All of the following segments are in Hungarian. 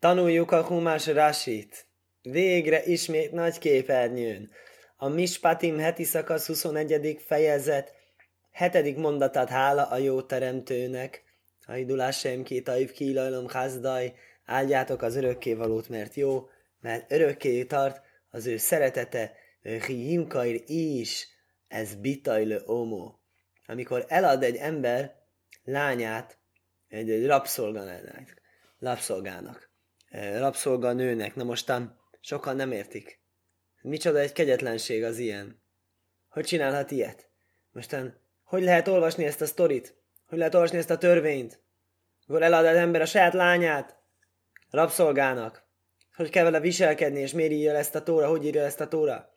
Tanuljuk a Humás Rasit. Végre ismét nagy képernyőn. A Mispatim heti szakasz 21. fejezet, hetedik mondatát hála a jó teremtőnek. Hajdulás sem két aiv kílajlom házdaj, áldjátok az örökkévalót, mert jó, mert örökké tart az ő szeretete, himkair is, ez bitajlő omo. Amikor elad egy ember lányát egy, egy rabszolgának, rabszolgának, rabszolganőnek, na mostan sokan nem értik. Micsoda egy kegyetlenség az ilyen. Hogy csinálhat ilyet? Mostan, hogy lehet olvasni ezt a sztorit? Hogy lehet olvasni ezt a törvényt? Akkor elad az ember a saját lányát rabszolgának. Hogy kell vele viselkedni, és miért írja ezt a tóra, hogy írja ezt a tóra?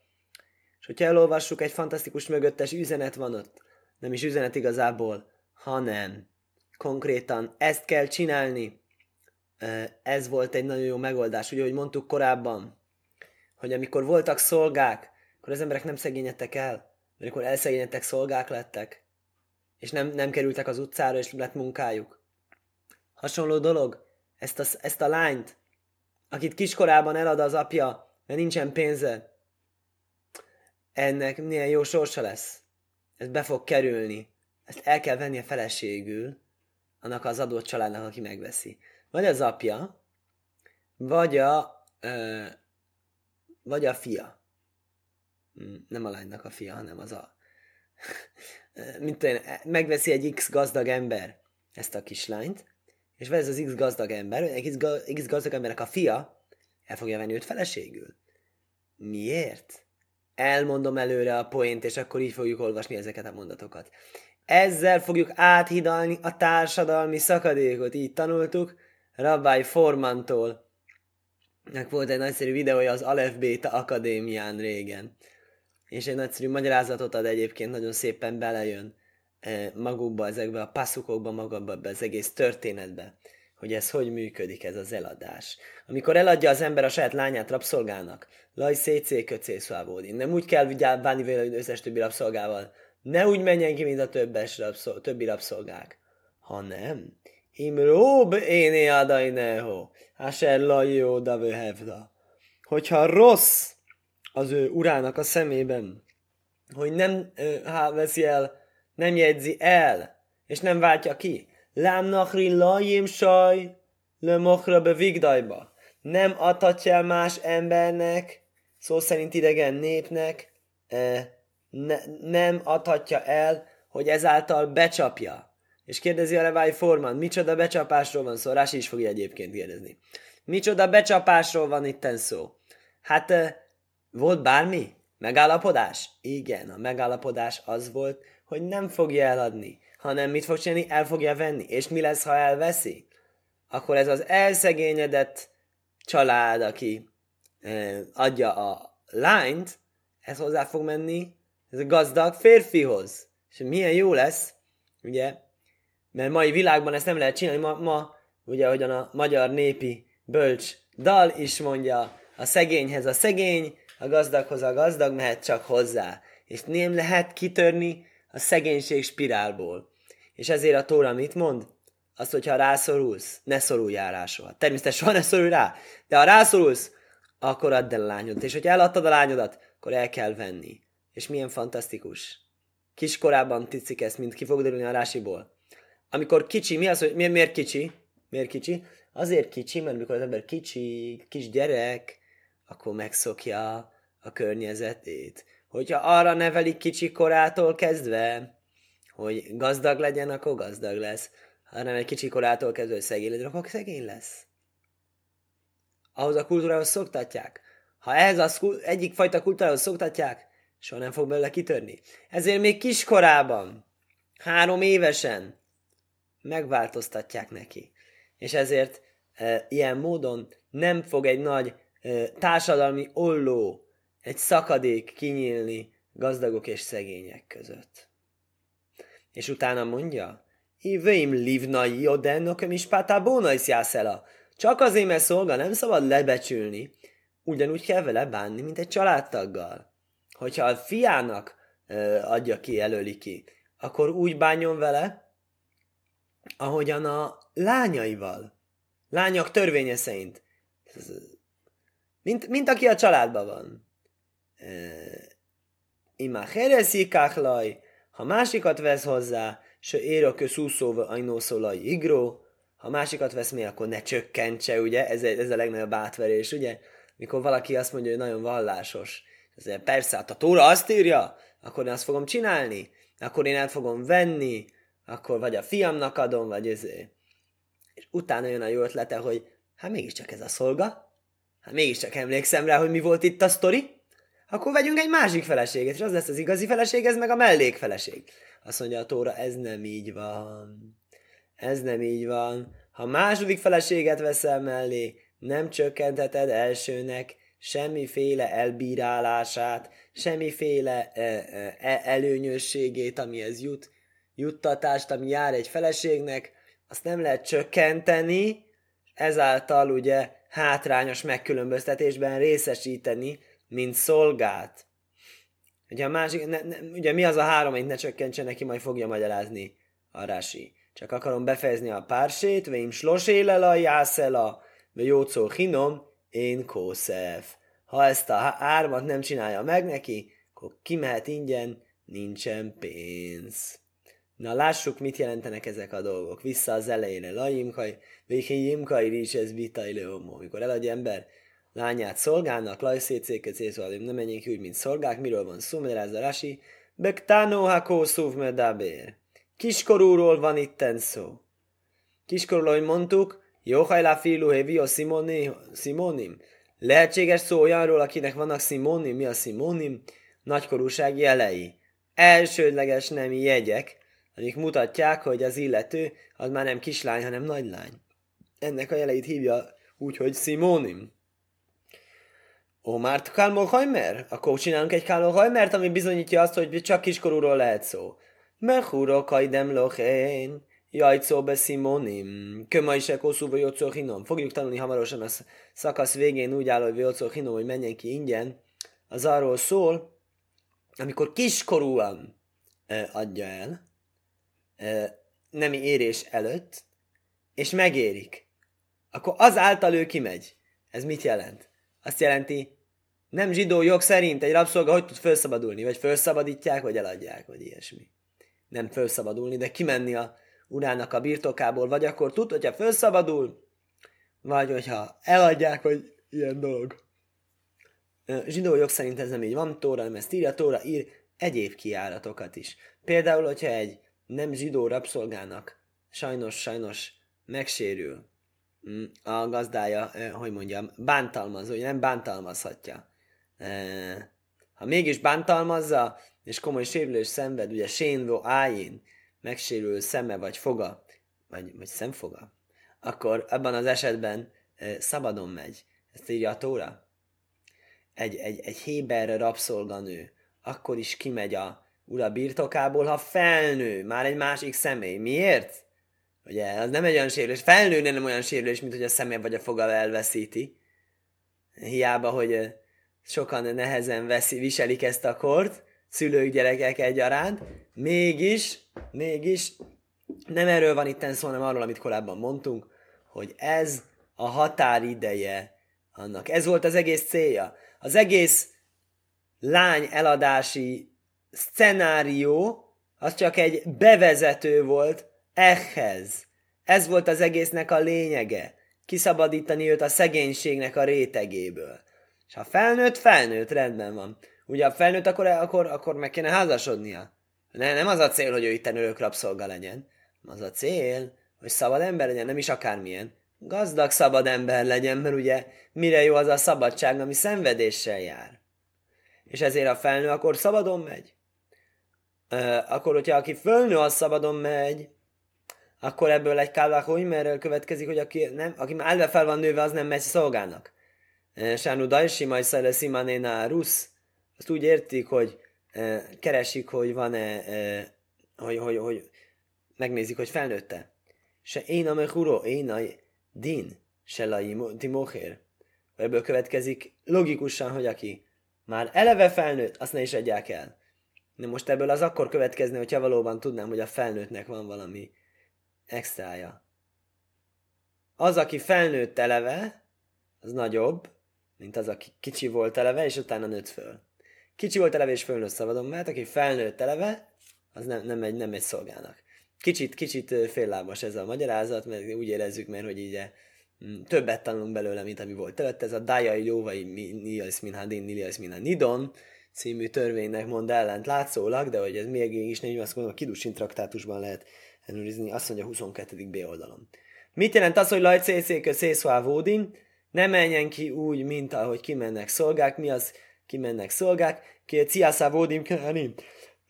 És hogyha elolvassuk, egy fantasztikus mögöttes üzenet van ott. Nem is üzenet igazából, hanem konkrétan ezt kell csinálni. Ez volt egy nagyon jó megoldás, ugye, ahogy mondtuk korábban, hogy amikor voltak szolgák, akkor az emberek nem szegényedtek el, mert amikor elszegényedtek, szolgák lettek, és nem, nem kerültek az utcára, és lett munkájuk. Hasonló dolog, ezt a, ezt a lányt, akit kiskorában elad az apja, mert nincsen pénze, ennek milyen jó sorsa lesz. Ez be fog kerülni. Ezt el kell venni a feleségül, annak az adott családnak, aki megveszi. Vagy az apja, vagy a, ö, vagy a fia. Hm, nem a lánynak a fia, hanem az a... Mint én, megveszi egy X gazdag ember ezt a kislányt, és vesz az X gazdag ember, egy X gazdag embernek a fia el fogja venni őt feleségül. Miért? Elmondom előre a poént, és akkor így fogjuk olvasni ezeket a mondatokat. Ezzel fogjuk áthidalni a társadalmi szakadékot, így tanultuk Rabbi Formantól. Volt egy nagyszerű videója az Aleph Beta Akadémián régen. És egy nagyszerű magyarázatot ad egyébként, nagyon szépen belejön eh, magukba, ezekbe a passzukokba, magukba, az egész történetbe, hogy ez hogy működik, ez az eladás. Amikor eladja az ember a saját lányát rabszolgának, laj szétszé köcé nem úgy kell bánni vele, hogy összes többi rabszolgával, ne úgy menjen ki, mint a többes rabszol, többi rabszolgák, hanem Imrób éné adai neho, asher lajó davő hevda. Hogyha rossz az ő urának a szemében, hogy nem há, veszi el, nem jegyzi el, és nem váltja ki. Lám nachri lajim saj, le mochra be vigdajba. Nem adhatja más embernek, szó szerint idegen népnek, ne, nem adhatja el, hogy ezáltal becsapja. És kérdezi a Levi Forman, micsoda becsapásról van szó? Rási is fogja egyébként kérdezni. Micsoda becsapásról van itten szó? Hát volt bármi? Megállapodás? Igen, a megállapodás az volt, hogy nem fogja eladni, hanem mit fog csinálni? El fogja venni. És mi lesz, ha elveszi? Akkor ez az elszegényedett család, aki eh, adja a lányt, ez hozzá fog menni ez a gazdag férfihoz. És milyen jó lesz, ugye, mert mai világban ezt nem lehet csinálni, ma, ma ugye, ahogyan a magyar népi bölcs dal is mondja, a szegényhez a szegény, a gazdaghoz a gazdag mehet csak hozzá. És nem lehet kitörni a szegénység spirálból. És ezért a Tóra mit mond? Azt, hogyha rászorulsz, ne szoruljál rá soha. Természetesen soha ne szorulj rá, de ha rászorulsz, akkor add el a lányodat. És hogyha eladtad a lányodat, akkor el kell venni. És milyen fantasztikus. Kiskorában titszik ezt, mint ki fog derülni a rásiból. Amikor kicsi, mi az, hogy miért, miért kicsi? Miért kicsi? Azért kicsi, mert amikor az ember kicsi, kis gyerek, akkor megszokja a környezetét. Hogyha arra nevelik kicsi korától kezdve, hogy gazdag legyen, akkor gazdag lesz. Ha nem egy kicsi korától kezdve, hogy szegény legyen, akkor szegény lesz. Ahhoz a kultúrához szoktatják. Ha ez az egyik fajta kultúrához szoktatják, soha nem fog belőle kitörni. Ezért még kiskorában, három évesen megváltoztatják neki. És ezért e, ilyen módon nem fog egy nagy e, társadalmi olló, egy szakadék kinyílni gazdagok és szegények között. És utána mondja, Iveim livna jodennokem is pátábóna is jászela. Csak azért, mert szolga nem szabad lebecsülni, ugyanúgy kell vele bánni, mint egy családtaggal. Hogyha a fiának ö, adja ki, jelöli ki, akkor úgy bánjon vele, ahogyan a lányaival. Lányok törvénye szerint. Mint, mint aki a családban van. Ima hereszi káklaj, ha másikat vesz hozzá, se ér a közúszóva ajnószólaj igró, ha másikat vesz mi, akkor ne csökkentse, ugye? Ez, ez a legnagyobb átverés, ugye? Mikor valaki azt mondja, hogy nagyon vallásos. Ezért persze, hát a tóra azt írja, akkor én azt fogom csinálni, akkor én át fogom venni, akkor vagy a fiamnak adom, vagy ezért. És utána jön a jó ötlete, hogy hát mégiscsak ez a szolga, hát mégiscsak emlékszem rá, hogy mi volt itt a sztori, akkor vegyünk egy másik feleséget, és az lesz az igazi feleség, ez meg a mellékfeleség. Azt mondja a Tóra, ez nem így van. Ez nem így van. Ha második feleséget veszel mellé, nem csökkentheted elsőnek semmiféle elbírálását, semmiféle e, e, e, előnyösségét, amihez jut, juttatást, ami jár egy feleségnek, azt nem lehet csökkenteni, ezáltal ugye hátrányos megkülönböztetésben részesíteni, mint szolgát. Ugye, a másik, ne, ne, ugye mi az a három, amit ne csökkentse neki, majd fogja magyarázni a Rási. Csak akarom befejezni a pársét, veim slosélel a jászela, ve jócó hinom, én kószef. Ha ezt a hármat nem csinálja meg neki, akkor kimehet ingyen, nincsen pénz. Na lássuk, mit jelentenek ezek a dolgok. Vissza az elejére. Lajimkaj, véhényimkaj, is ez vitai leomó. Mikor eladja ember lányát szolgálnak, lajszécéket, szétszóalim, nem menjünk úgy, mint szolgák. Miről van szó? Magyarázza Rasi. Bektánó hakó medabér. Kiskorúról van itten szó. Kiskorúról, ahogy mondtuk, Jóhajlá filu a simonim. Lehetséges szó olyanról, akinek vannak simonim. Mi a simonim? Nagykorúság jelei. Elsődleges nemi jegyek, amik mutatják, hogy az illető az már nem kislány, hanem nagylány. Ennek a jeleit hívja úgy, hogy simonim. Ó, már Kálmol Akkor csinálunk egy Kálmol ami bizonyítja azt, hogy csak kiskorúról lehet szó. Mechuro kajdem lochén, jajcó be simonim, köma is ekoszú vagy hinom. Fogjuk tanulni hamarosan a szakasz végén úgy áll, hogy jocó hinom, hogy menjen ki ingyen. Az arról szól, amikor kiskorúan e, adja el, nemi érés előtt, és megérik, akkor azáltal ő kimegy. Ez mit jelent? Azt jelenti, nem zsidó jog szerint egy rabszolga hogy tud felszabadulni, vagy felszabadítják, vagy eladják, vagy ilyesmi. Nem felszabadulni, de kimenni a urának a birtokából, vagy akkor tud, hogyha felszabadul, vagy hogyha eladják, hogy ilyen dolog. Zsidó jog szerint ez nem így van, Tóra nem ezt írja, Tóra ír egyéb kiáratokat is. Például, hogyha egy nem zsidó rabszolgának sajnos, sajnos megsérül mm, a gazdája, hogy mondjam, bántalmazó, hogy nem bántalmazhatja. Ha mégis bántalmazza, és komoly sérülés szenved, ugye sénvó ájén, megsérül szeme vagy foga, vagy, vagy szemfoga, akkor abban az esetben e, szabadon megy. Ezt írja a Tóra. Egy, egy, egy héber rabszolganő akkor is kimegy a ura birtokából, ha felnő, már egy másik személy. Miért? Ugye, az nem egy olyan sérülés. Felnő nem olyan sérülés, mint hogy a személy vagy a foga elveszíti. Hiába, hogy sokan nehezen veszi, viselik ezt a kort, szülők, gyerekek egyaránt, mégis, mégis nem erről van itt szó, hanem arról, amit korábban mondtunk, hogy ez a határideje annak. Ez volt az egész célja. Az egész lány eladási szenárió, az csak egy bevezető volt ehhez. Ez volt az egésznek a lényege. Kiszabadítani őt a szegénységnek a rétegéből. És ha felnőtt, felnőtt, rendben van. Ugye a felnőtt, akkor, akkor, akkor meg kéne házasodnia. Ne, nem az a cél, hogy ő itt örök rabszolga legyen. Az a cél, hogy szabad ember legyen, nem is akármilyen. Gazdag szabad ember legyen, mert ugye mire jó az a szabadság, ami szenvedéssel jár. És ezért a felnő akkor szabadon megy. Akkor, hogyha aki fölnő, az szabadon megy, akkor ebből egy kálvák következik, hogy aki, nem, aki már elve fel van nőve, az nem megy szolgának. Sánu Dajsi, majd Szele Simanéna Rusz, azt úgy értik, hogy keresik, hogy van-e, hogy, hogy, hogy megnézik, hogy felnőtte. Se én a mechuro, én a din, se la timocher. Ebből következik logikusan, hogy aki már eleve felnőtt, azt ne is adják el. De most ebből az akkor következne, hogyha valóban tudnám, hogy a felnőttnek van valami extrája. Az, aki felnőtt eleve, az nagyobb, mint az, aki kicsi volt eleve, és utána nőtt föl. Kicsi volt eleve, és fölnőtt szabadon, mert aki felnőtt eleve, az nem, nem, egy, nem egy szolgának. Kicsit, kicsit féllábas ez a magyarázat, mert úgy érezzük, mert hogy így többet tanulunk belőle, mint ami volt előtt. Ez a Dajai Jóvai Nias Minhadin Nilias Nidon című törvénynek mond ellent látszólag, de hogy ez még is nem azt mondom, a Kidusin traktátusban lehet ellenőrizni, azt mondja a 22. B oldalon. Mit jelent az, hogy lajcészékö szészvá vódin? Ne menjen ki úgy, mint ahogy kimennek szolgák. Mi az kimennek szolgák? Ki a ciászá vódim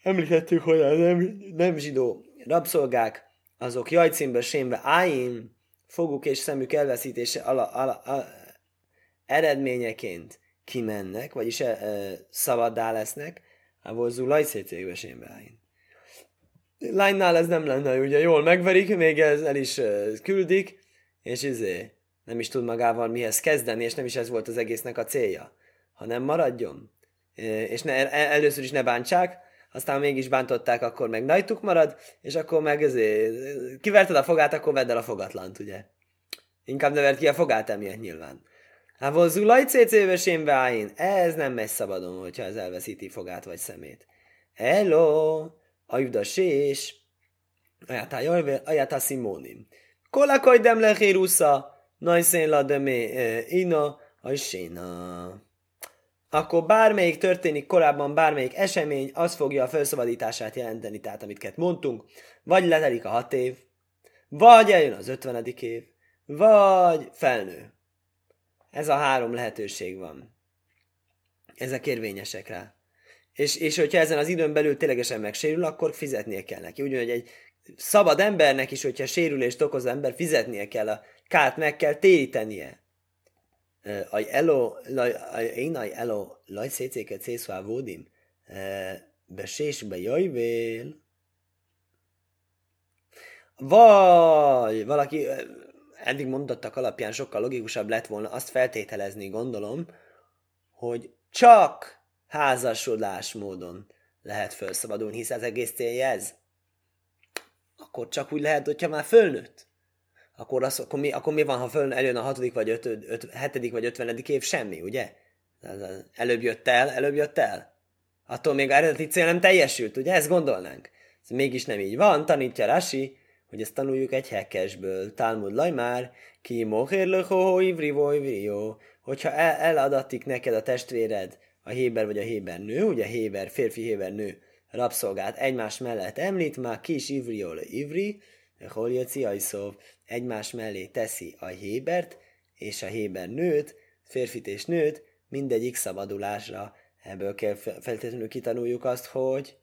Említettük, hogy a nem, nem zsidó rabszolgák, azok jajcímbe, sémbe, áim, foguk és szemük elveszítése ala, ala, ala, eredményeként kimennek, vagyis e, e, szabaddá lesznek, lajszécékbe sémbe áim. Lánynál ez nem lenne, ugye jól megverik, még ez el is uh, küldik, és izé, nem is tud magával mihez kezdeni, és nem is ez volt az egésznek a célja, hanem maradjon. És ne, először is ne bántsák, aztán mégis bántották, akkor meg najtuk marad, és akkor meg ezért, kiverted a fogát, akkor vedd el a fogatlant, ugye? Inkább ne verd ki a fogát emiatt nyilván. Hát vozzulaj cécévesénbe állin, ez nem megy szabadon, hogyha ez elveszíti fogát vagy szemét. Hello, ajda sés, ajátá simónim. Kolakaj dem lehérusza, najszén la demé ina, ajséna akkor bármelyik történik korábban, bármelyik esemény, az fogja a felszabadítását jelenteni, tehát amit mondtunk, vagy letelik a hat év, vagy eljön az ötvenedik év, vagy felnő. Ez a három lehetőség van. Ezek érvényesek rá. És, és hogyha ezen az időn belül ténylegesen megsérül, akkor fizetnie kell neki. Ugyanúgy egy szabad embernek is, hogyha sérülést okoz ember, fizetnie kell, a kárt meg kell térítenie aj elo, én aj elo, laj szécéket szészvá vódim, be sésbe jajvél. Vagy valaki eddig mondottak alapján sokkal logikusabb lett volna azt feltételezni, gondolom, hogy csak házasodás módon lehet felszabadulni, hisz az egész célja ez. Akkor csak úgy lehet, hogyha már fölnőtt akkor, az, akkor, mi, akkor mi van, ha föl eljön a hatodik, vagy öt, öt, hetedik, vagy ötvenedik év? Semmi, ugye? Előbb jött el, előbb jött el. Attól még eredeti cél nem teljesült, ugye? Ezt gondolnánk. Ez mégis nem így van, tanítja Rasi, hogy ezt tanuljuk egy hekesből. Talmud laj már, ki mohér ivri jó. Hogyha el, eladatik neked a testvéred, a héber vagy a héber nő, ugye héber, férfi héber nő, rabszolgát egymás mellett említ, már kis ivri, ivri, Holjaci Ajszov egymás mellé teszi a hébert és a héber nőt, férfit és nőt, mindegyik szabadulásra. Ebből kell feltétlenül kitanuljuk azt, hogy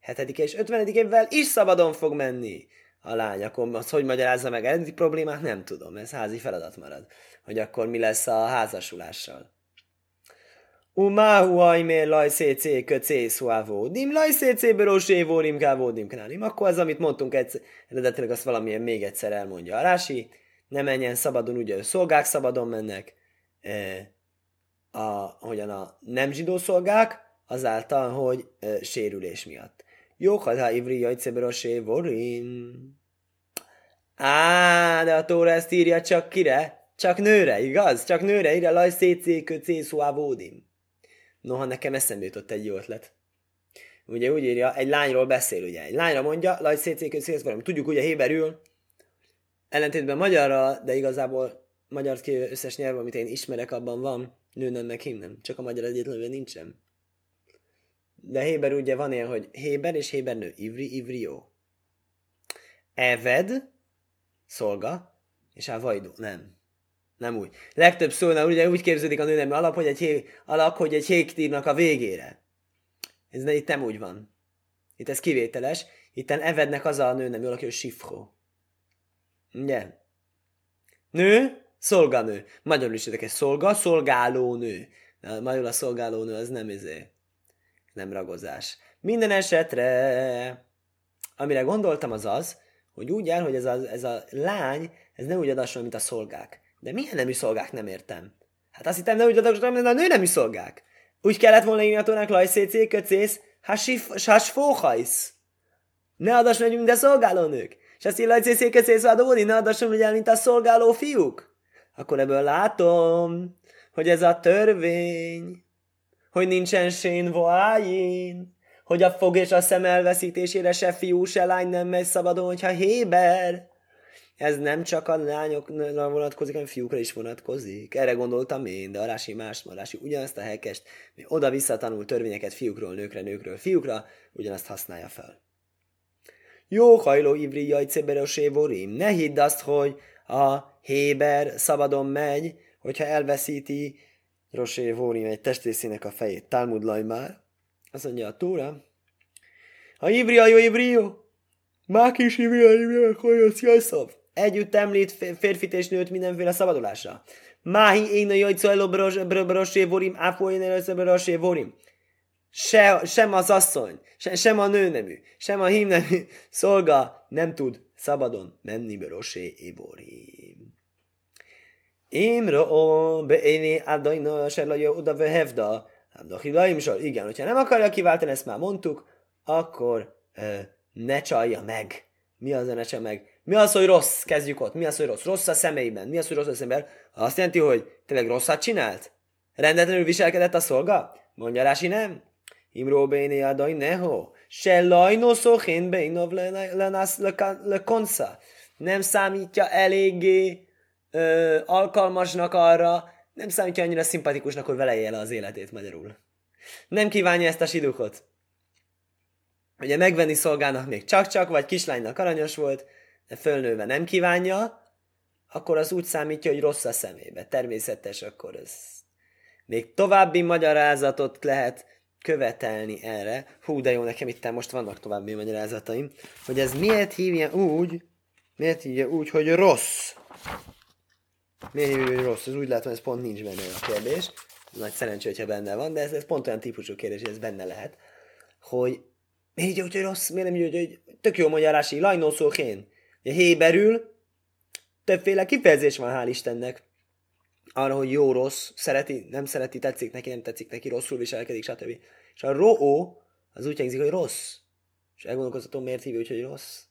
hetedik és ötvenedik évvel is szabadon fog menni a lány. Akkor az hogy magyarázza meg eredeti problémát, nem tudom. Ez házi feladat marad. Hogy akkor mi lesz a házasulással. Umáhu ajmé lajszécé köcé szuávódim, lajszécé börosé vórim kávódim knálim. Akkor az, amit mondtunk egyszer, eredetileg azt valamilyen még egyszer elmondja a Rási. Ne menjen szabadon, ugye szolgák szabadon mennek, e, a, hogyan a nem zsidó szolgák, azáltal, hogy e, sérülés miatt. Jó, ha ivri jajce börosé vorim. Á, de a Tóra ezt írja csak kire? Csak nőre, igaz? Csak nőre írja lajszécé köcé szuávódim. Noha nekem eszembe jutott egy jó ötlet. Ugye úgy írja, egy lányról beszél, ugye. Egy lányra mondja, laj szétszékő szélszvarom. Tudjuk, ugye héberül, ellentétben magyarra, de igazából magyar összes nyelv, amit én ismerek, abban van, nőnem meg himnem. Csak a magyar egyetlenül nincsen. De héber ugye van ilyen, hogy héber és héber nő. Ivri, ivri, jó. Eved, szolga, és a vajdó, nem. Nem úgy. Legtöbb szónál ugye úgy képződik a nőnemű alap, hogy egy, hé, alak, hogy egy hékt írnak a végére. Ez ne, itt nem úgy van. Itt ez kivételes. Itt evednek az a nőnemű alak, hogy sifro. Ugye? Nő, szolganő. Magyarul is érdekes. Szolga, szolgáló nő. Magyarul a szolgáló nő az nem izé. Nem ragozás. Minden esetre, amire gondoltam az az, hogy úgy áll, hogy ez a, ez a lány, ez nem úgy adasson, mint a szolgák. De milyen nemű szolgák nem értem? Hát azt hittem, nem úgy adok, mint a nő nemű szolgák. Úgy kellett volna írni a tónak lajszécé, köcész, hasfóhajsz. Ne adass meg, mint a szolgáló. És azt írja lajszécé, köcész, vadóni, ne adasson mint a szolgáló fiúk. akkor ebből látom, hogy ez a törvény, hogy nincsen sén voájén, hogy a fog és a szem elveszítésére se fiú, se lány nem megy szabadon, hogyha héber. Ez nem csak a lányokra vonatkozik, hanem fiúkra is vonatkozik. Erre gondoltam én, de a Rási más, a Rási ugyanazt a hekest, mi oda-vissza tanul törvényeket fiúkról, nőkre, nőkről, fiúkra, ugyanazt használja fel. Jó hajló ivri jajceberosé vorim. Ne hidd azt, hogy a héber szabadon megy, hogyha elveszíti Rosé Vórim egy testészének a fejét. Talmud már. Azt mondja a Tóra. A jó ivrió. Mák is ivria ivria kolyos jajszav. Együtt említ férfit és nőt mindenféle szabadulásra. Máhi én a jajcó eló brosé vorim, áfó én a brosé vorim. Se, sem az asszony, se, sem a nőnemű, sem a hímnemű szolga nem tud szabadon menni brosé évorim. Imra o beéni adajna se laja oda vehevda. Abdachilaim sor. Igen, hogyha nem akarja kiváltani, ezt már mondtuk, akkor ö, ne csalja meg. Mi az, hogy ne csalja meg? Mi az, hogy rossz? Kezdjük ott. Mi az, hogy rossz? Rossz a szemeiben. Mi az, hogy rossz a szemben? Azt jelenti, hogy tényleg rosszat csinált? Rendetlenül viselkedett a szolga? Mondja Rási nem? Imró béni adaj neho. Se lajno szochin bénov le konsza. Nem számítja eléggé ö, alkalmasnak arra, nem számítja annyira szimpatikusnak, hogy vele él az életét magyarul. Nem kívánja ezt a sidukot. Ugye megvenni szolgának még csak-csak, vagy kislánynak aranyos volt, de fölnőve nem kívánja, akkor az úgy számítja, hogy rossz a szemébe. Természetes, akkor ez még további magyarázatot lehet követelni erre. Hú, de jó, nekem itt most vannak további magyarázataim, hogy ez miért hívja úgy, miért hívja úgy, hogy rossz. Miért hogy rossz? Ez úgy látom, ez pont nincs benne a kérdés. Nagy szerencsé, hogyha benne van, de ez, ez pont olyan típusú kérdés, hogy ez benne lehet. Hogy miért így, hogy rossz? Miért nem így, hogy tök jó magyarási, lajnó szókén. Héberül többféle kifejezés van, hál' Istennek. Arra, hogy jó, rossz, szereti, nem szereti, tetszik neki, nem tetszik neki, rosszul viselkedik, stb. És a ro az úgy hangzik, hogy rossz. És elgondolkozhatom, miért hívja hogy rossz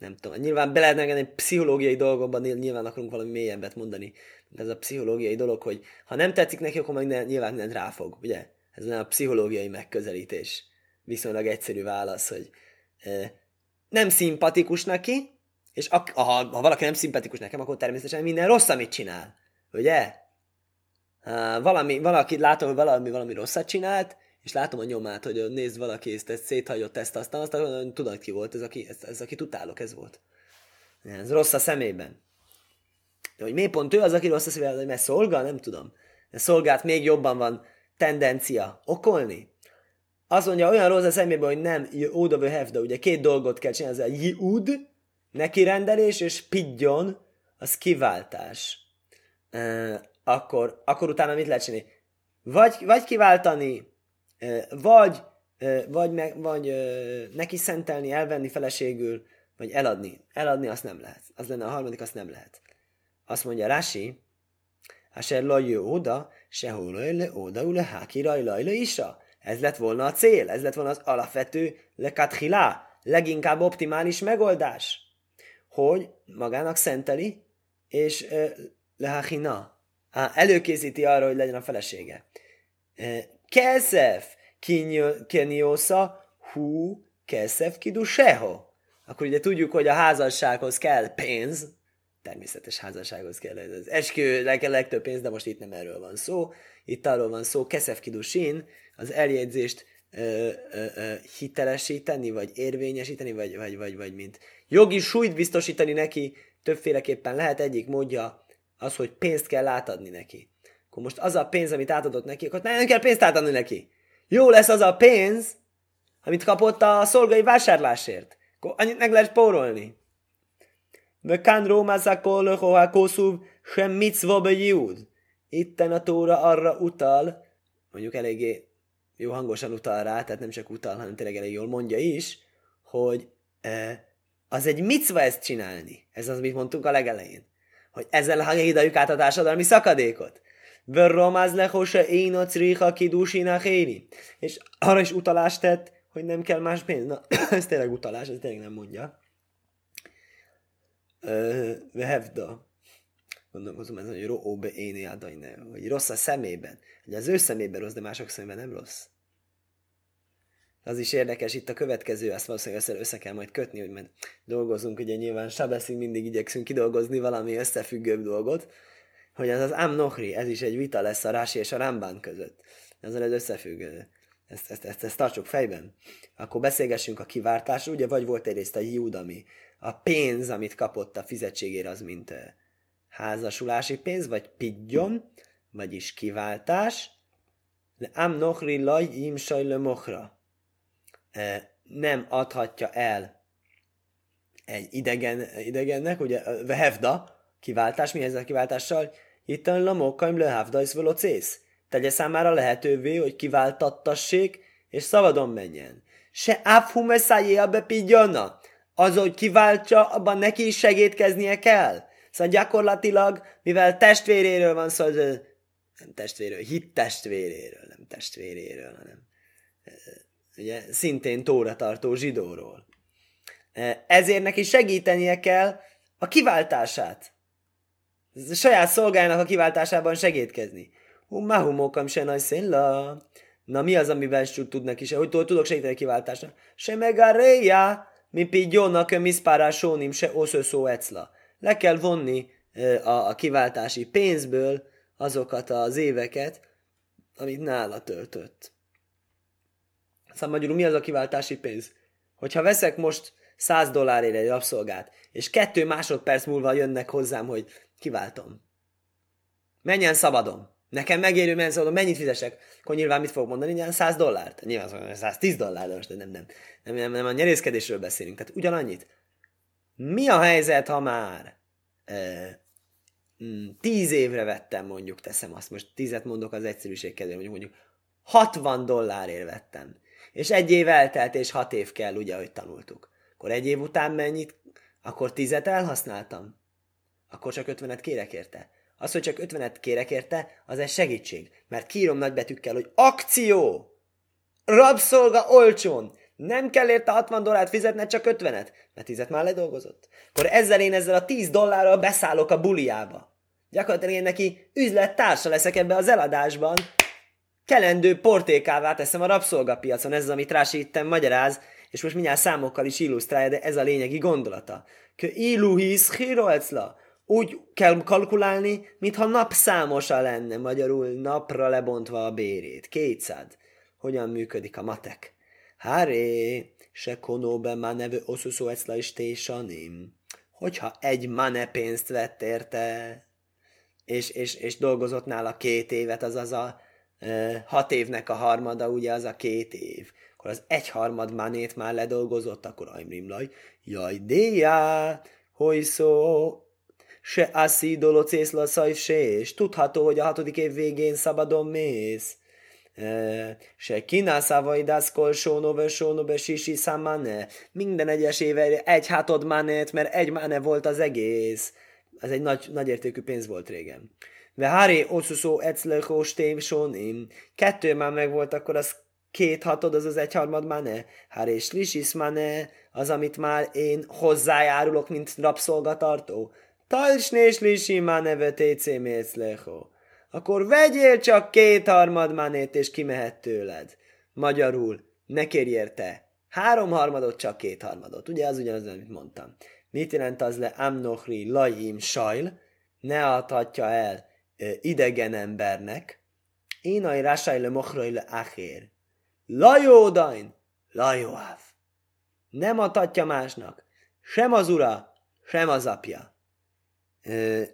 nem tudom, nyilván be lehetne egy pszichológiai dolgokban, nyilván akarunk valami mélyebbet mondani. De ez a pszichológiai dolog, hogy ha nem tetszik neki, akkor meg ne, nyilván nem ráfog, ugye? Ez a pszichológiai megközelítés. Viszonylag egyszerű válasz, hogy e, nem szimpatikus neki, és ak- ha, ha valaki nem szimpatikus nekem, akkor természetesen minden rossz, amit csinál. Ugye? Ha, valami, valaki látom, hogy valami, valami rosszat csinált, és látom a nyomát, hogy nézd valaki ezt, ezt széthagyott ezt, aztán aztán tudod ki volt, ez aki, ez, ez aki utálok, ez volt. Ez rossz a szemében. De hogy miért pont ő az, aki rossz a szemében, mert szolga, nem tudom. A szolgát még jobban van tendencia okolni. Azt mondja, olyan rossz a szemében, hogy nem of de ugye két dolgot kell csinálni, ez a Yud, neki rendelés, és Pidjon, az kiváltás. E, akkor, akkor utána mit lehet csinálni? Vagy, vagy kiváltani vagy, vagy, me, vagy neki szentelni, elvenni feleségül, vagy eladni. Eladni azt nem lehet. Az lenne a harmadik, azt nem lehet. Azt mondja Rási, Asher lajő oda, sehol le oda, ule hákira, lajle isa. Ez lett volna a cél, ez lett volna az alapvető lekathilá, leginkább optimális megoldás, hogy magának szenteli, és lehachina, előkészíti arra, hogy legyen a felesége. Keszef keniosza hú keszef kiduseho. Akkor ugye tudjuk, hogy a házassághoz kell pénz, természetes házassághoz kell az esküvőre kell legtöbb pénz, de most itt nem erről van szó. Itt arról van szó, keszef kidusin, az eljegyzést ö, ö, ö, hitelesíteni, vagy érvényesíteni, vagy, vagy, vagy, vagy mint jogi súlyt biztosítani neki, többféleképpen lehet egyik módja az, hogy pénzt kell átadni neki akkor most az a pénz, amit átadott neki, akkor nem kell pénzt átadni neki. Jó lesz az a pénz, amit kapott a szolgai vásárlásért. Akkor annyit meg lehet spórolni. Vekán rómázakol lehoá kószúv sem mitzva be júd. Itten a tóra arra utal, mondjuk eléggé jó hangosan utal rá, tehát nem csak utal, hanem tényleg elég jól mondja is, hogy e, az egy micva ezt csinálni. Ez az, amit mondtunk a legelején. Hogy ezzel hangidaljuk át a társadalmi szakadékot. Verramaz lehose én a criha kidusinak éri. És arra is utalást tett, hogy nem kell más pénz. Na, ez tényleg utalás, ez tényleg nem mondja. Vehevda. gondolkozom ezen, hogy róbe éni adajne, hogy rossz a szemében. Hogy az ő szemében rossz, de mások szemében nem rossz. Az is érdekes, itt a következő, azt valószínűleg össze, össze kell majd kötni, hogy mert dolgozunk, ugye nyilván Sabeszig mindig igyekszünk kidolgozni valami összefüggőbb dolgot, hogy az az Amnochri, ez is egy vita lesz a Rási és a Rambán között. Ezzel ez összefüggő. Ezt, ezt, ezt, ezt tartsuk fejben. Akkor beszélgessünk a kiváltásról, ugye vagy volt egyrészt a Júd, ami a pénz, amit kapott a fizetségére, az mint házasulási pénz, vagy pidjon, vagyis kiváltás, de Amnochri laj im sajle mochra nem adhatja el egy idegen, idegennek, ugye vehevda, kiváltás, mi ez a kiváltással? Itt a lamokaim lehávda is velocész. Tegye számára lehetővé, hogy kiváltattassék, és szabadon menjen. Se áfhum eszájé a bepidjonna. Az, hogy kiváltsa, abban neki is segítkeznie kell. Szóval gyakorlatilag, mivel testvéréről van szó, nem testvéről, hit testvéréről, nem testvéréről, hanem ugye szintén tóratartó zsidóról. Ezért neki segítenie kell a kiváltását. A saját szolgájának a kiváltásában segítkezni. Humahumokam se nagy szénla. Na mi az, amivel tudnak is, hogy tudok segíteni a kiváltásnak? Se meg a réja, mi pidjónak miszpárá sónim se oszöszó ecla. Le kell vonni a, a kiváltási pénzből azokat az éveket, amit nála töltött. Szóval magyarul mi az a kiváltási pénz? Hogyha veszek most 100 dollárért egy rabszolgát, és kettő másodperc múlva jönnek hozzám, hogy kiváltom. Menjen szabadon. Nekem megérő, menjen szabadon, mennyit fizesek? Akkor nyilván mit fog mondani? Nyilván 100 dollárt. Nyilván 110 dollár, de most nem, nem, nem, nem, nem a nyerészkedésről beszélünk. Tehát ugyanannyit. Mi a helyzet, ha már e, tíz évre vettem, mondjuk teszem azt, most tízet mondok az egyszerűség kedvéért, mondjuk, mondjuk 60 dollárért vettem és egy év eltelt, és hat év kell, ugye, ahogy tanultuk. Akkor egy év után mennyit? Akkor tizet elhasználtam? Akkor csak ötvenet kérek érte. Az, hogy csak ötvenet kérek érte, az egy segítség. Mert kírom nagybetűkkel, hogy akció! Rabszolga olcsón! Nem kell érte 60 dollárt fizetni, csak 50-et, mert 10 már ledolgozott. Akkor ezzel én ezzel a 10 dollárral beszállok a buliába. Gyakorlatilag én neki üzlettársa leszek ebbe az eladásban, kelendő portékává teszem a rabszolgapiacon, ez az, amit Rási itten magyaráz, és most mindjárt számokkal is illusztrálja, de ez a lényegi gondolata. Kö iluhis hiroecla. Úgy kell kalkulálni, mintha napszámosa lenne, magyarul napra lebontva a bérét. Kétszád. Hogyan működik a matek? Háré, se konóbe már nevű oszúszó ecla is tésanim. Hogyha egy mane pénzt vett érte, és, és, és dolgozott nála két évet, azaz a hat évnek a harmada, ugye az a két év. Akkor az egyharmad manét már ledolgozott, akkor Aimrimlaj, jaj, déjá, hogy szó, se szajf se, és tudható, hogy a hatodik év végén szabadon mész. Se kinászávaidász kol sónove sónove sisi számane. Minden egyes éve egy hátod manét, mert egy mane volt az egész. Ez egy nagy, nagy értékű pénz volt régen. Ve Haré oszusó eclechó stém sonim. Kettő már meg volt, akkor az két hatod, az az egyharmad már ne. Haré slisis már az, amit már én hozzájárulok, mint rabszolgatartó. Tajsné slisi már neve técé méclechó. Akkor vegyél csak kétharmad manét, és kimehet tőled. Magyarul, ne kérj érte. Háromharmadot, csak kétharmadot. Ugye az ugyanaz, amit mondtam. Mit jelent az le amnochri lajim sajl? Ne adhatja el idegen embernek, én a rásaj le mochrai le achér. Lajódain, lajóáv. Nem adhatja másnak, sem az ura, sem az apja.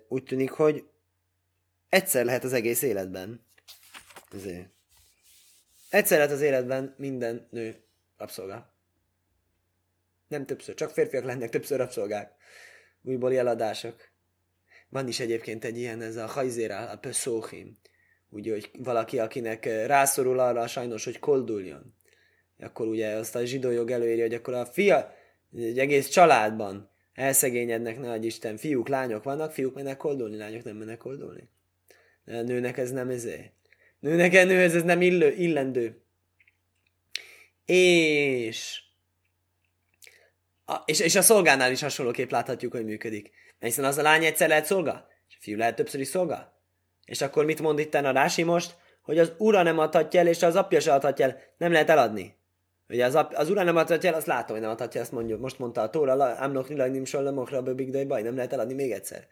Úgy tűnik, hogy egyszer lehet az egész életben. Ezért. Egyszer lehet az életben minden nő rabszolga. Nem többször, csak férfiak lennek többször rabszolgák. Újból eladások. Van is egyébként egy ilyen, ez a hajzéra, a pöszóhim. Ugye, hogy valaki, akinek rászorul arra sajnos, hogy kolduljon. Akkor ugye azt a zsidó jog előírja, hogy akkor a fia, egy egész családban elszegényednek, nagy Isten, fiúk, lányok vannak, fiúk mennek koldulni, lányok nem mennek koldulni. Nőnek ez nem ezé. Nőnek nő, ez, ez nem illő, illendő. És, a, és, és a szolgánál is hasonlóképp láthatjuk, hogy működik. Hiszen az a lány egyszer lehet szolga, és a Fiú lehet többször is szolga? És akkor mit mond itt a Rási most? Hogy az ura nem adhatja el, és az apja se adhatja el. Nem lehet eladni. Ugye az, az ura nem adhatja el, azt látom, hogy nem adhatja, ezt mondjuk. Most mondta a Tóra, Ámnok Nilag Nim Sollemokra, Big baj, nem lehet eladni még egyszer.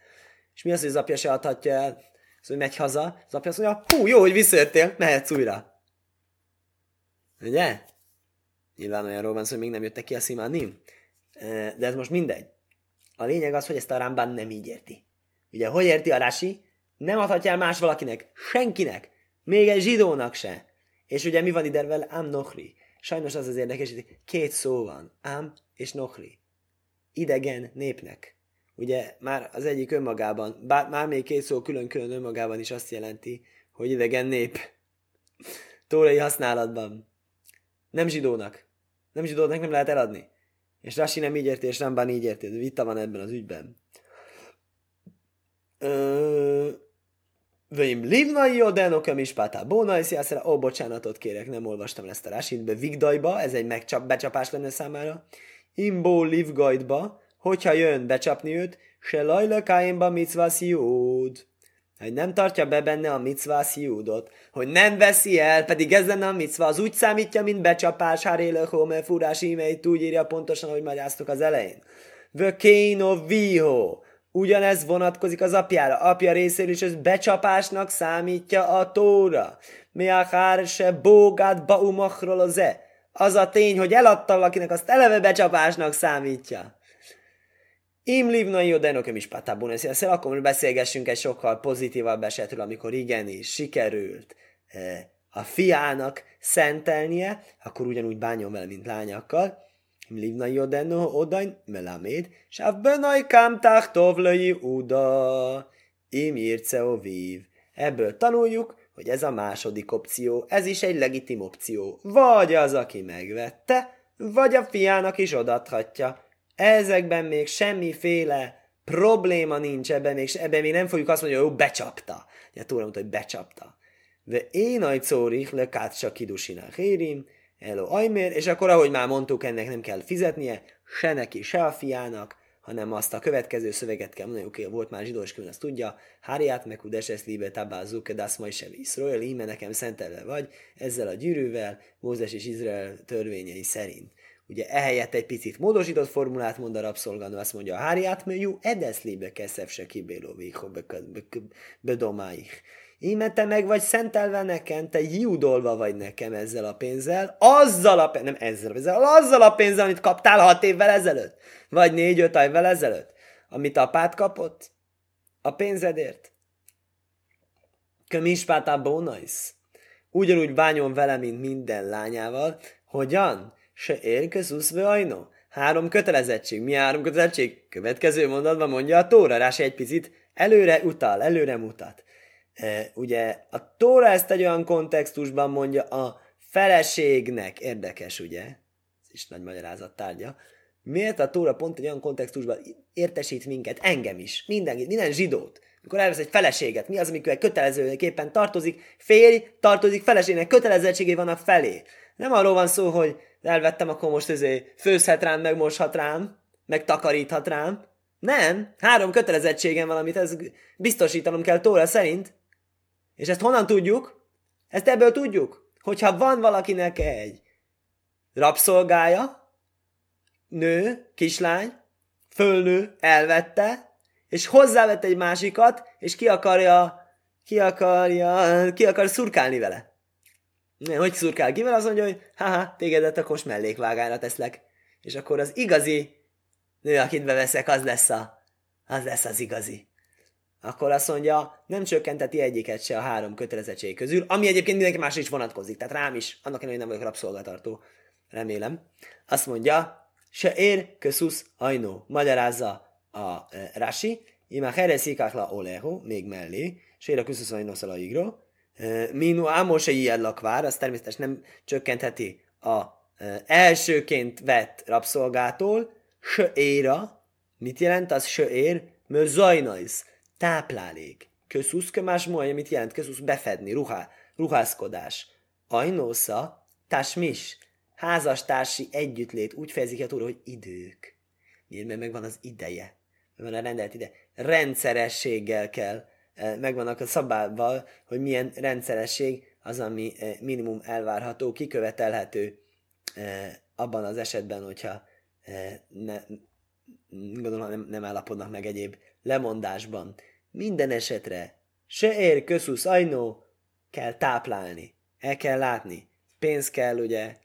És mi az, hogy az apja se adhatja el? Az, hogy megy haza, az apja azt mondja, hú, jó, hogy visszajöttél, mehetsz újra. Ugye? Nyilván olyanról van szó, hogy még nem jöttek ki a szimánim. De ez most mindegy. A lényeg az, hogy ezt a Rambán nem így érti. Ugye, hogy érti a Rasi? Nem adhatja el más valakinek, senkinek, még egy zsidónak se. És ugye mi van ide Ám Nochri. Sajnos az az érdekes, hogy két szó van. Ám és Nochri. Idegen népnek. Ugye már az egyik önmagában, bár már még két szó külön-külön önmagában is azt jelenti, hogy idegen nép. Tórai használatban. Nem zsidónak. Nem zsidónak nem lehet eladni. És Rasi nem így érti, és Rambán így érti. Vita van ebben az ügyben. Vöim livnai odenok a mispátá bónajsz jászra. Ó, bocsánatot kérek, nem olvastam ezt a Rasit. Be Vigdajba, ez egy megcsap, becsapás lenne számára. Imbó livgajdba, hogyha jön becsapni őt, se lajla káimba mitzvah jód hogy nem tartja be benne a micvá sziúdot, hogy nem veszi el, pedig ez lenne a micva, az úgy számítja, mint becsapás, hárélő hóme, furás e úgy írja pontosan, ahogy magyaráztuk az elején. Vökéno viho, ugyanez vonatkozik az apjára. Apja részéről is ez becsapásnak számítja a tóra. Mi a hár se bógát baumachról az e. Az a tény, hogy eladta valakinek, azt eleve becsapásnak számítja. Im livnai odenok is patabun akkor beszélgessünk egy sokkal pozitívabb esetről, amikor igenis sikerült e, a fiának szentelnie, akkor ugyanúgy bánjon vele, mint lányakkal. Odain melaméd, és a benaj kámták tovlai uda, im írceo vív. Ebből tanuljuk, hogy ez a második opció, ez is egy legitim opció. Vagy az, aki megvette, vagy a fiának is odathatja. Ezekben még semmiféle probléma nincs ebben, még, ebben még nem fogjuk azt mondani, hogy jó, becsapta. Ja, tudom, hogy becsapta. De én aj szórich le kátsa kidusina hérim, elo ajmér, és akkor, ahogy már mondtuk, ennek nem kell fizetnie, se neki, se a fiának, hanem azt a következő szöveget kell mondani, oké, okay, volt már zsidó, és azt tudja, Háriát meg udeses libe tabázuk, majd se Iszrael, íme nekem szentelve vagy, ezzel a gyűrűvel, Mózes és Izrael törvényei szerint. Ugye ehelyett egy picit módosított formulát mond a rabszolganó, azt mondja, háriát műjú, edeszlébe keszef se kibéló bedomáich. Íme te meg vagy szentelve nekem, te júdolva vagy nekem ezzel a pénzzel, azzal a pénzzel, nem ezzel a pénzzel, azzal a pénzzel, amit kaptál hat évvel ezelőtt, vagy négy-öt évvel ezelőtt, amit apát kapott, a pénzedért. Kömispátá bónaisz. Ugyanúgy bánjon vele, mint minden lányával. Hogyan? se érkezusz ajno. Három kötelezettség. Mi három kötelezettség? Következő mondatban mondja a Tóra, rá egy picit előre utal, előre mutat. Ugye a Tóra ezt egy olyan kontextusban mondja a feleségnek. Érdekes, ugye? Ez is nagy magyarázat tárgya. Miért a Tóra pont egy olyan kontextusban értesít minket, engem is, minden, minden zsidót, mikor elvesz egy feleséget, mi az, amikor kötelezőképpen tartozik, férj tartozik feleségnek, kötelezettségé vannak felé. Nem arról van szó, hogy elvettem, akkor most ezé főzhet rám, meg moshat rám, meg takaríthat rám. Nem, három kötelezettségem van, amit ez biztosítanom kell Tóra szerint. És ezt honnan tudjuk? Ezt ebből tudjuk, hogyha van valakinek egy rabszolgája, nő, kislány, fölnő, elvette, és hozzávett egy másikat, és ki akarja, ki akarja, ki akar szurkálni vele. Hogy szurkál ki, mert azt mondja, hogy haha, tégedet akkor most mellékvágára teszlek. És akkor az igazi nő, akit beveszek, az lesz, a, az lesz az igazi. Akkor azt mondja, nem csökkenteti egyiket se a három kötelezettség közül, ami egyébként mindenki más is vonatkozik. Tehát rám is, annak ellenére, nem vagyok rabszolgatartó. Remélem. Azt mondja, se ér köszusz ajnó. Magyarázza a e, Rasi, ima hereszikákla oleho, még mellé, se ér a köszusz ajnó szalaigró, Minu Ámose ilyen lakvár, az természetesen nem csökkentheti a elsőként vett rabszolgától, éra, mit jelent az ér? Mert zajnajsz, táplálék. Köszusz, más mondja, mit jelent köszusz, befedni, ruhá, ruházkodás. Ajnósza, tásmis, házastársi együttlét, úgy fejezik a túl, hogy idők. Miért? Mert megvan az ideje. Mert van a rendelt ide. rendszerességgel kell, megvannak a szabályval, hogy milyen rendszeresség az, ami minimum elvárható, kikövetelhető abban az esetben, hogyha ne, gondolom nem, nem állapodnak meg egyéb lemondásban. Minden esetre se ér köszusz ajnó, kell táplálni, el kell látni. Pénzt kell ugye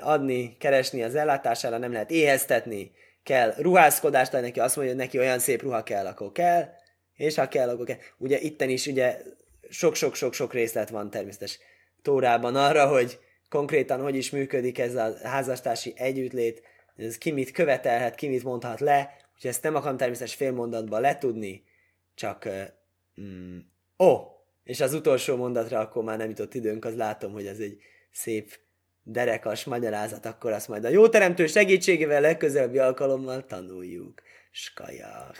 adni, keresni az ellátására, nem lehet éheztetni, kell ruházkodást adni neki, azt mondja, hogy neki olyan szép ruha kell, akkor kell, és ha kell, akkor kell. Ugye itten is ugye sok-sok-sok-sok részlet van természetes Tórában arra, hogy konkrétan hogy is működik ez a házastársi együttlét, ez ki mit követelhet, ki mit mondhat le, úgyhogy ezt nem akarom természetes félmondatba letudni, csak mm, ó, és az utolsó mondatra akkor már nem jutott időnk, az látom, hogy ez egy szép derekas magyarázat, akkor azt majd a jó teremtő segítségével legközelebbi alkalommal tanuljuk. Skajak!